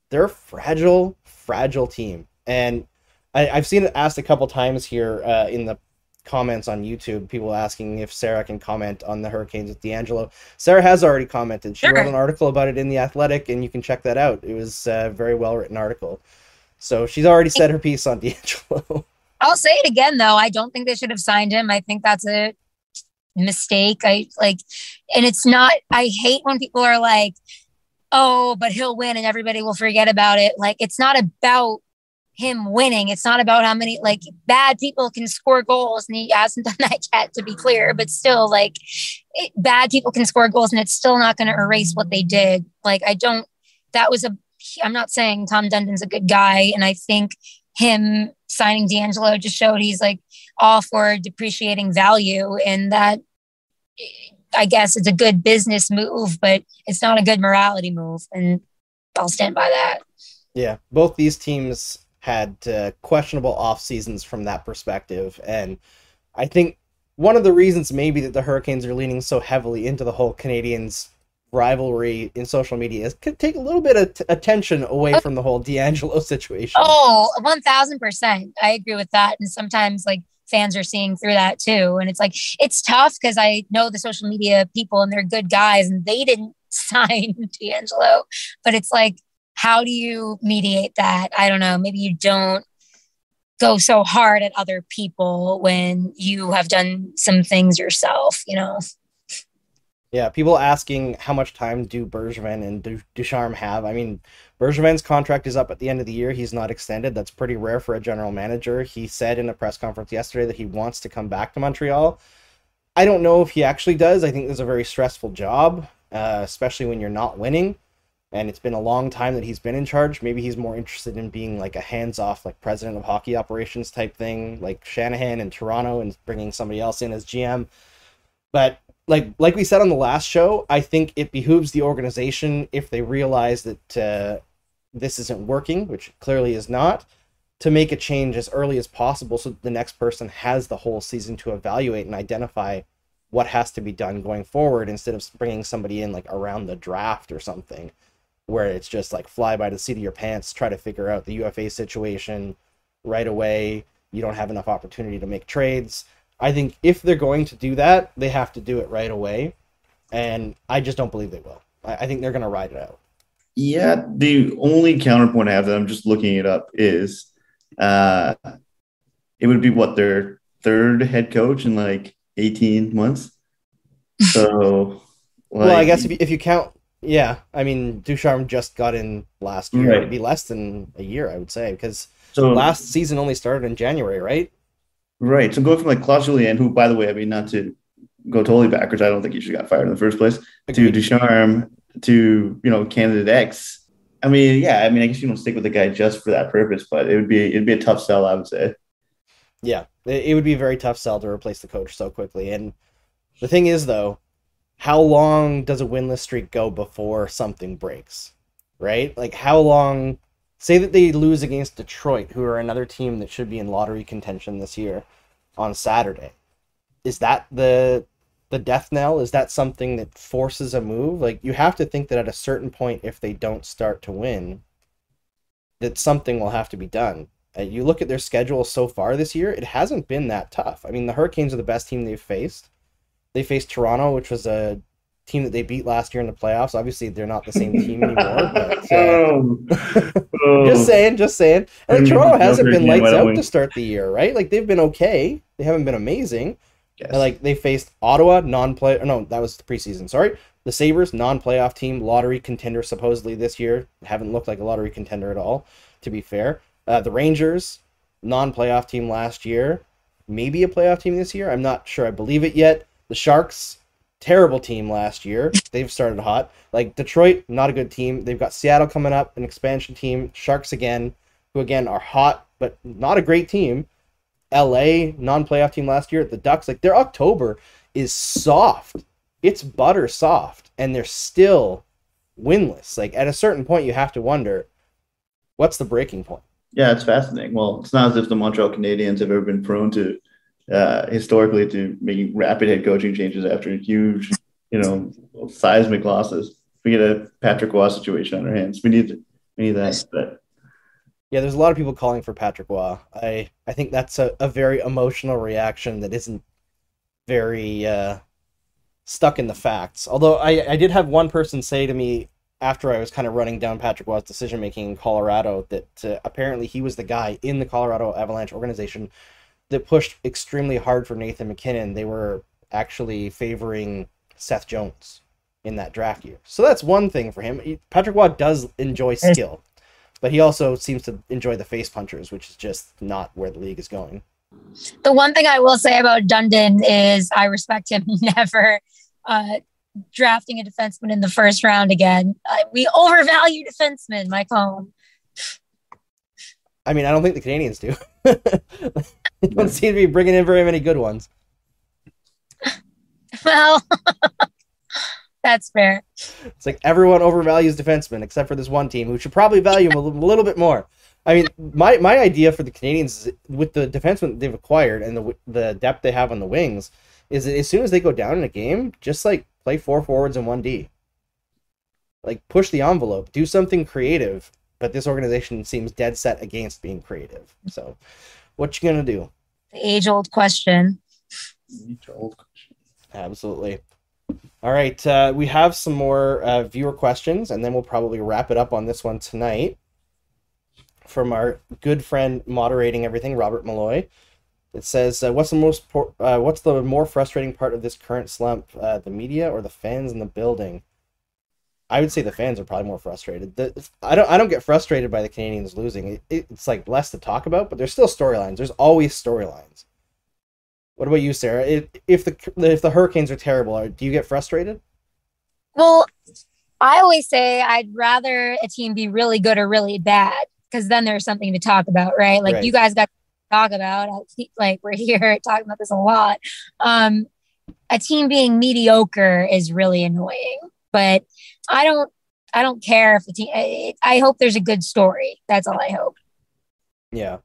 S1: they're a fragile, fragile team, and I, I've seen it asked a couple times here uh, in the comments on YouTube. People asking if Sarah can comment on the Hurricanes with D'Angelo. Sarah has already commented. She
S2: Sure.
S1: wrote an article about it in the Athletic, and you can check that out. It was a very well written article. So she's already said her piece on *laughs* D'Angelo.
S2: I'll say it again though. I don't think they should have signed him. I think that's a mistake. I like, and it's not. I hate when people are like, "Oh, but he'll win and everybody will forget about it." Like, it's not about him winning. It's not about how many like bad people can score goals, and he hasn't *laughs* done that yet. To be clear, but still, like, it, bad people can score goals, and it's still not going to erase what they did. Like, I don't. That was a. I'm not saying Tom Dundon's a good guy, and I think him signing D'Angelo just showed he's like all for depreciating value and that I guess it's a good business move, but it's not a good morality move. And I'll stand by that.
S1: Yeah, both these teams had uh, questionable off seasons from that perspective, and I think one of the reasons maybe that the Hurricanes are leaning so heavily into the whole Canadiens rivalry in social media is could take a little bit of t- attention away from the whole D'Angelo *laughs* situation.
S2: Oh, 1000%. I agree with that. And sometimes like fans are seeing through that too. And it's like, it's tough because I know the social media people and they're good guys and they didn't *laughs* sign D'Angelo. But it's like, how do you mediate that? I don't know. Maybe you don't go so hard at other people when you have done some things yourself, you know?
S1: Yeah, people asking how much time do Bergevin and Ducharme have. I mean, Bergevin's contract is up at the end of the year. He's not extended. That's pretty rare for a general manager. He said in a press conference yesterday that he wants to come back to Montreal. I don't know if he actually does. I think this is a very stressful job, uh, especially when you're not winning. And it's been a long time that he's been in charge. Maybe he's more interested in being like a hands-off, like president of hockey operations type thing, like Shanahan in Toronto, and bringing somebody else in as GM. But like like we said on the last show, I think it behooves the organization if they realize that uh, this isn't working, which clearly is not, to make a change as early as possible so that the next person has the whole season to evaluate and identify what has to be done going forward instead of bringing somebody in like around the draft or something where it's just like fly by the seat of your pants try to figure out the UFA situation right away you don't have enough opportunity to make trades I think if they're going to do that, they have to do it right away. And I just don't believe they will. I, I think they're going to ride it out.
S3: Yeah, the only counterpoint I have that I'm just looking it up is uh it would be what their third head coach in like 18 months. *laughs* So
S1: well, I guess if you, if you count, yeah, I mean, Ducharme just got in last year.
S3: Right.
S1: It'd be less than a year, I would say, because
S3: so
S1: last season only started in January, right?
S3: right. So going from like Claude Julien, who by the way, I mean not to go totally backwards, I don't think he should have got fired in the first place, to Ducharme to you know candidate X. I mean, yeah, I mean, I guess you don't stick with the guy just for that purpose, but it would be it'd be a tough sell, I would say.
S1: Yeah, it, would be a very tough sell to replace the coach so quickly. And the thing is, though, how long does a winless streak go before something breaks? Right? Like, how long? Say that they lose against Detroit, who are another team that should be in lottery contention this year, on Saturday. Is that the the death knell? Is that something that forces a move? Like, you have to think that at a certain point, if they don't start to win, that something will have to be done. Uh, you look at their schedule so far this year, it hasn't been that tough. I mean, the Hurricanes are the best team they've faced. They faced Toronto, which was a team that they beat last year in the playoffs. Obviously, they're not the same *laughs* team anymore, but uh,
S3: Oh,
S1: just saying, just saying. And like,
S3: Mm,
S1: Toronto hasn't been lights out to start the year, right? Like they've been okay. They haven't been amazing.
S3: Yes.
S1: And, like they faced Ottawa, non-play. No, that was the preseason. Sorry, the Sabres, non-playoff team, lottery contender supposedly this year. Haven't looked like a lottery contender at all. To be fair, uh, the Rangers, non-playoff team last year, maybe a playoff team this year. I'm not sure. I believe it yet. The Sharks, terrible team last year. They've started hot. Like Detroit, not a good team. They've got Seattle coming up, an expansion team. Sharks again. who again are hot but not a great team. LA non-playoff team last year. The Ducks, like their October is soft. It's butter soft, and they're still winless. Like at a certain point, you have to wonder, what's the breaking point?
S3: Yeah, it's fascinating. Well, it's not as if the Montreal Canadiens have ever been prone to uh, historically to making rapid head coaching changes after huge, you know, seismic losses. We get a Patrick Roy situation on our hands. We need we need that. But
S1: Yeah, there's a lot of people calling for Patrick Roy. I I think that's a, a very emotional reaction that isn't very uh, stuck in the facts. Although I, I did have one person say to me after I was kind of running down Patrick Roy's decision making in Colorado that uh, apparently he was the guy in the Colorado Avalanche organization that pushed extremely hard for Nathan MacKinnon. They were actually favoring Seth Jones in that draft year. So that's one thing for him. Patrick Roy does enjoy skill, but he also seems to enjoy the face punchers, which is just not where the league is going.
S2: The one thing I will say about Dundon is I respect him *laughs* never uh, drafting a defenseman in the first round again. Uh, we overvalue defensemen, Mike Home.
S1: I mean, I don't think the Canadiens do. they *laughs* don't seem to be bringing in very many good ones. *laughs*
S2: Well, that's fair.
S1: It's like everyone overvalues defensemen except for this one team who should probably value them a little, little bit more. I mean, my, my idea for the Canadiens is with the defensemen they've acquired and the the depth they have on the wings is that as soon as they go down in a game, just like play four forwards and one D. Like push the envelope, do something creative. But this organization seems dead set against being creative. So, what you gonna do?
S2: The age old question. age old question.
S1: Absolutely. All right, uh, we have some more uh, viewer questions, and then we'll probably wrap it up on this one tonight. From our good friend moderating everything, Robert Malloy. It says, uh, "What's the most uh, What's the more frustrating part of this current slump? Uh, the media or the fans in the building?" I would say the fans are probably more frustrated. The, I don't. I don't get frustrated by the Canadiens losing. It, it, it's like less to talk about, but there's still storylines. There's always storylines. What about you, Sarah? If, if the if the Hurricanes are terrible, are- do you get frustrated?
S2: Well, I always say I'd rather a team be really good or really bad because then there's something to talk about, right? Like
S1: Right.
S2: you guys got to talk about. I think, Like we're *laughs* here talking about this a lot. Um, a team being mediocre is really annoying, but I don't. I don't care if the team. I, I hope there's a good story. That's all I hope.
S1: Yeah.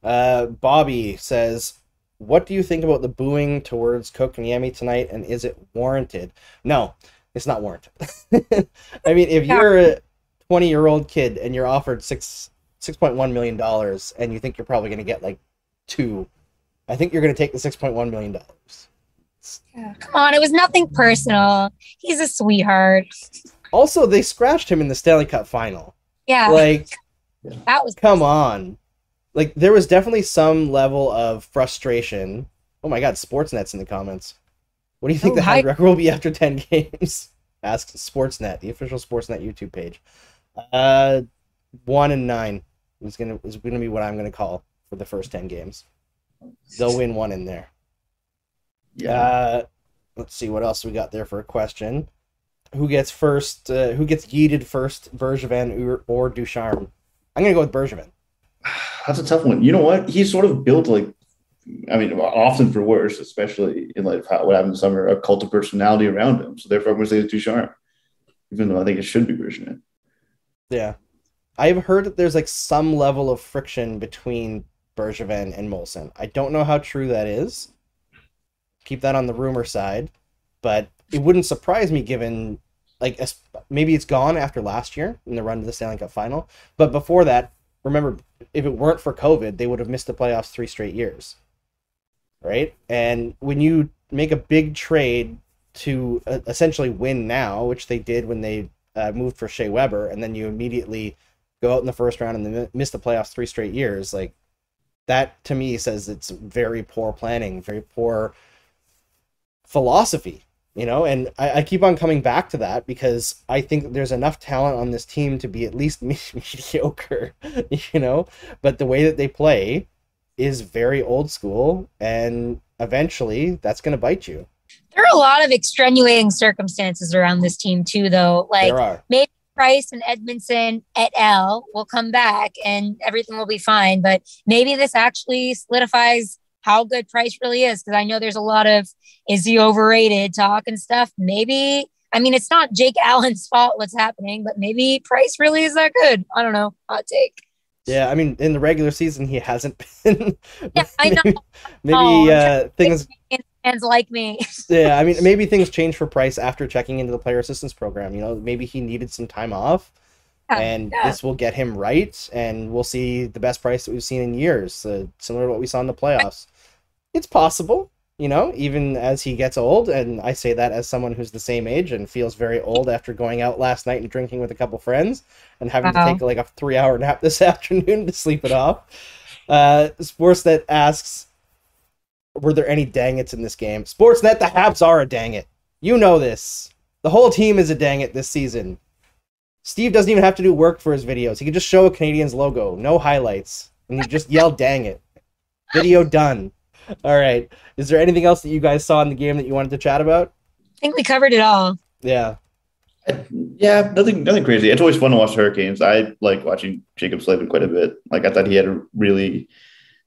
S1: Uh, Bobby says, "What do you think about the booing towards Kotkaniemi tonight, and is it warranted?" No, it's not warranted. *laughs* I mean, if you're a twenty-year-old kid and you're offered six six point one million dollars, and you think you're probably going to get like two, I think you're going to take the six point one million dollars.
S2: Come on, it was nothing personal. He's a sweetheart.
S1: Also, they scratched him in the Stanley Cup final.
S2: Yeah,
S1: Like,
S2: that was
S1: come on. Like there was definitely some level of frustration. Oh my god, Sportsnet's in the comments. What do you think
S2: Oh,
S1: the high record will be after 10 *laughs* games? Ask Sportsnet, the official Sportsnet YouTube page. Uh 1 and 9 is going to is going to be what I'm going to call for the first 10 games. They'll win one in there.
S3: Yeah.
S1: Uh, let's see what else we got there for a question. Who gets first? Uh, who gets yeeted first, Bergevin or, or Ducharme? I'm gonna go with Bergevin. *sighs* *sighs* *sighs*
S3: That's a tough one. You know what? He's sort of built like, I mean, often for worse, especially in light of how, what happened this summer, a cult of personality around him. So therefore, I'm going to say it's Ducharme, even though I think it should be Bergevin.
S1: Yeah, I've heard that there's like some level of friction between Bergevin and Molson. I don't know how true that is. Keep that on the rumor side, but it wouldn't surprise me given like maybe it's gone after last year in the run to the Stanley Cup final, but before that, remember if it weren't for COVID, they would have missed the playoffs three straight years. Right? And when you make a big trade to uh, essentially win now, which they did when they uh, moved for Shea Weber, and then you immediately go out in the first round and then miss the playoffs three straight years, like that to me says it's very poor planning, very poor philosophy, you know. And I, I keep on coming back to that because I think there's enough talent on this team to be at least *laughs* me- mediocre, *laughs* you know. But the way that they play is very old school, and eventually that's going to bite you.
S2: there are a lot of extenuating circumstances around this team too, though. Like
S1: are.
S2: Price and Edmundson et al. will come back and everything will be fine. But maybe this actually solidifies how good Price really is because I know there's a lot of is he overrated talk and stuff. Maybe I mean it's not Jake *laughs* Allen's fault what's happening, but maybe Price really is that good. I don't know. Hot take.
S1: Yeah, I mean, in the regular season, he hasn't *laughs* been.
S2: Yeah, I know.
S1: maybe maybe
S2: Oh,
S1: uh, things.
S2: Fans like me. *laughs*
S1: Yeah, I mean, maybe things changed for Price after checking into the player assistance program. You know, maybe he needed some time off, and
S2: Yeah.
S1: this will get him right, and we'll see the best price that we've seen in years, uh, similar to what we saw in the playoffs. It's possible, you know, even as he gets old, and I say that as someone who's the same age and feels very old after going out last night and drinking with a couple friends and having
S2: Wow.
S1: to take like a three-hour nap *laughs* this afternoon to sleep it off. Uh, Sportsnet asks, were there any dang it's in this game? Sportsnet, the Habs are a dang it. You know this. The whole team is a dang it this season. Steve doesn't even have to do work for his videos. He can just show a Canadiens logo, no highlights, and you just yell "dang it." Video done. All right. Is there anything else that you guys saw in the game that you wanted to chat about?
S2: I think we covered it all.
S1: Yeah.
S3: Yeah, nothing, nothing crazy. It's always fun to watch Hurricanes. I like watching Jaccob Slavin quite a bit. Like I thought he had a really,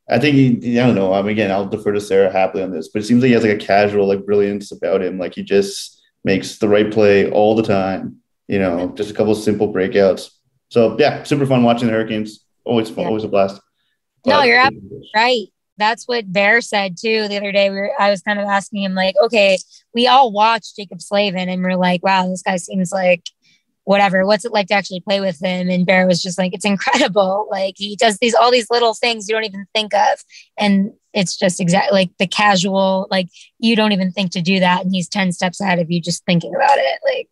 S3: I think he, I don't know. I mean, again, I'll defer to Sarah happily on this, but it seems like he has like a casual like brilliance about him. Like he just makes the right play all the time. You know, just a couple of simple breakouts. So yeah, super fun watching the Hurricanes. Always fun,
S2: Yeah.
S3: always a blast.
S2: No,
S3: But-
S2: you're Right. That's what Bear said too the other day. We were, I was kind of asking him, like, okay, we all watch Jaccob Slavin and we're like, wow, this guy seems like whatever. What's it like to actually play with him? And Bear was just like, it's incredible. *laughs* Like he does these all these little things you don't even think of. And it's just exactly like the casual, like you don't even think to do that. And he's 10 steps ahead of you just thinking about it. Like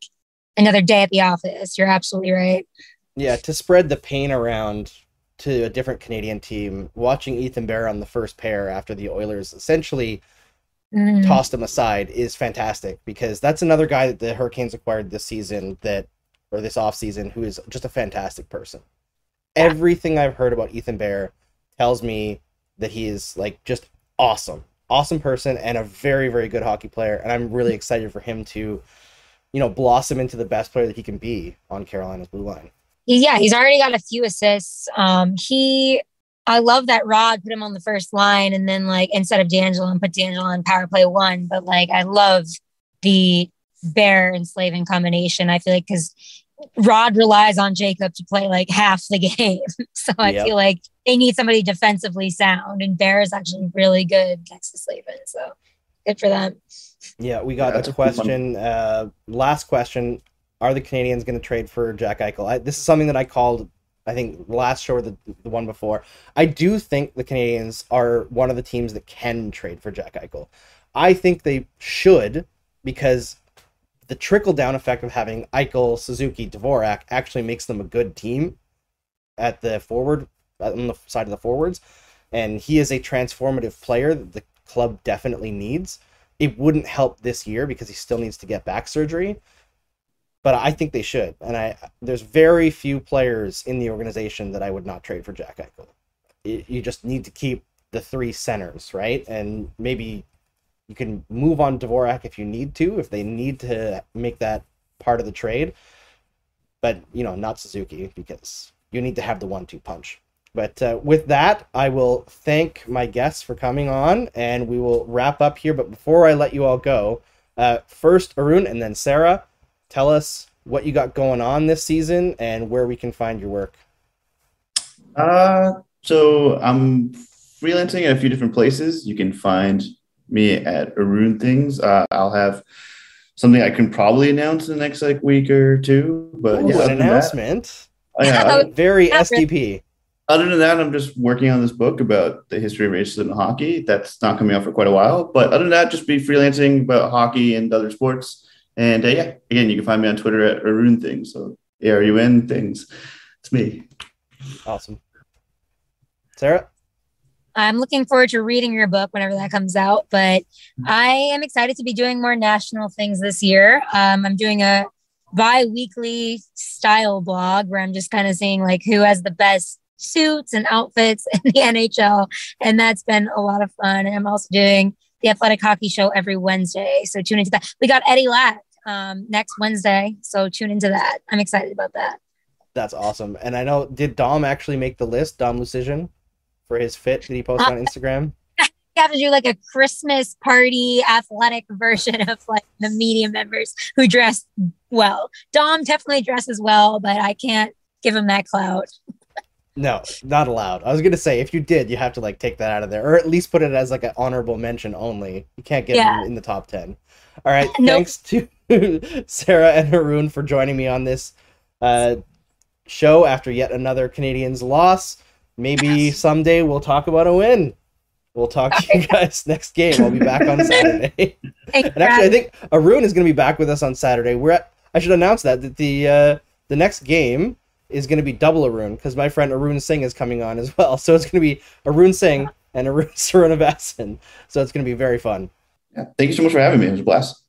S2: another day at the office. You're absolutely right.
S1: Yeah, to spread the pain around to a different Canadian team, watching Ethan Bear on the first pair after the Oilers essentially
S2: Mm.
S1: tossed him aside is fantastic because that's another guy that the Hurricanes acquired this season that or this offseason who is just a fantastic person. Everything I've heard about Ethan Bear tells me that he is like just awesome. Awesome person and a very very good hockey player and I'm really excited for him to you know blossom into the best player that he can be on Carolina's blue line.
S2: Yeah, he's already got a few assists. Um, he, I love that Rod put him on the first line, and then like instead of D'Angelo and put D'Angelo on power play one. But like, I love the Bear and Slavin combination. I feel like because Rod relies on Jaccob to play like half the *laughs* game, so I
S1: Yep.
S2: feel like they need somebody defensively sound, and Bear is actually really good next to Slavin. So good for them.
S1: Yeah, we got
S3: Yeah,
S1: a
S3: a
S1: question. Uh, last question: Are the Canadiens going to trade for Jack Eichel? I, this is something that I called, I think, last show or the the one before. I do think the Canadiens are one of the teams that can trade for Jack Eichel. I think they should because the trickle down effect of having Eichel, Suzuki, Dvorak actually makes them a good team at the forward on the side of the forwards, and he is a transformative player that the club definitely needs it wouldn't help this year because he still needs to get back surgery. But I think they should. And I there's very few players in the organization that I would not trade for Jack Eichel. You just need to keep the three centers, right? And maybe you can move on Dvorak if you need to, if they need to make that part of the trade. But, you know, not Suzuki because you need to have the one-two punch. But uh, with that, I will thank my guests for coming on, and we will wrap up here. But before I let you all go, uh, first Arun and then Sarah, tell us what you got going on this season and where we can find your work.
S3: Uh, so I'm freelancing at a few different places. You can find me at Arun Things. Uh, I'll have something I can probably announce in the next like week or two. But
S1: Ooh,
S3: yeah,
S1: an
S3: than that-
S1: announcement.
S3: oh, yeah, *laughs*
S1: Very
S2: Yeah,
S1: SDP.
S3: Other than that, I'm just working on this book about the history of racism in hockey. That's not coming out for quite a while. But other than that, just be freelancing about hockey and other sports. And uh, yeah, again, you can find me on Twitter at Arun Things. So A R U N Things. It's me.
S1: Awesome. Sarah?
S2: I'm looking forward to reading your book whenever that comes out. But I am excited to be doing more national things this year. Um, I'm doing a bi-weekly style blog where I'm just kind of seeing like who has the best suits and outfits in the *laughs* NHL, and that's been a lot of fun. And I'm also doing the Athletic Hockey Show every Wednesday, so tune into that. We got Eddie Lack um, next Wednesday. So tune into that. I'm excited about that.
S1: That's awesome. And I know, did Dom actually make the list? Dom Luszczyszyn for his fit that he posted
S2: Uh,
S1: on *laughs* Instagram.
S2: You have to do like a Christmas party athletic version of like the media members who dress well. Dom definitely dresses well, but I can't give him that clout.
S1: No, not allowed. I was gonna say if you did, you have to like take that out of there, or at least put it as like an honorable mention only. You can't get
S2: Yeah.
S1: in the top ten. All right. *laughs*
S2: Nope.
S1: Thanks to *laughs* Sarah and Arun for joining me on this uh, show after yet another Canadiens loss. Maybe someday we'll talk about a win. We'll talk to you guys *laughs* next game. I'll be back on Saturday. And actually, I think Arun is going to be back with us on Saturday. We're at, I should announce that that the uh, the next game is going to be double Arun because my friend Arun Singh is coming on as well. *laughs* So it's going to be Arun Singh and Arun *laughs* Srinivasan. So it's going to be very fun.
S3: Yeah. Thank you so much for having me. It was a blast.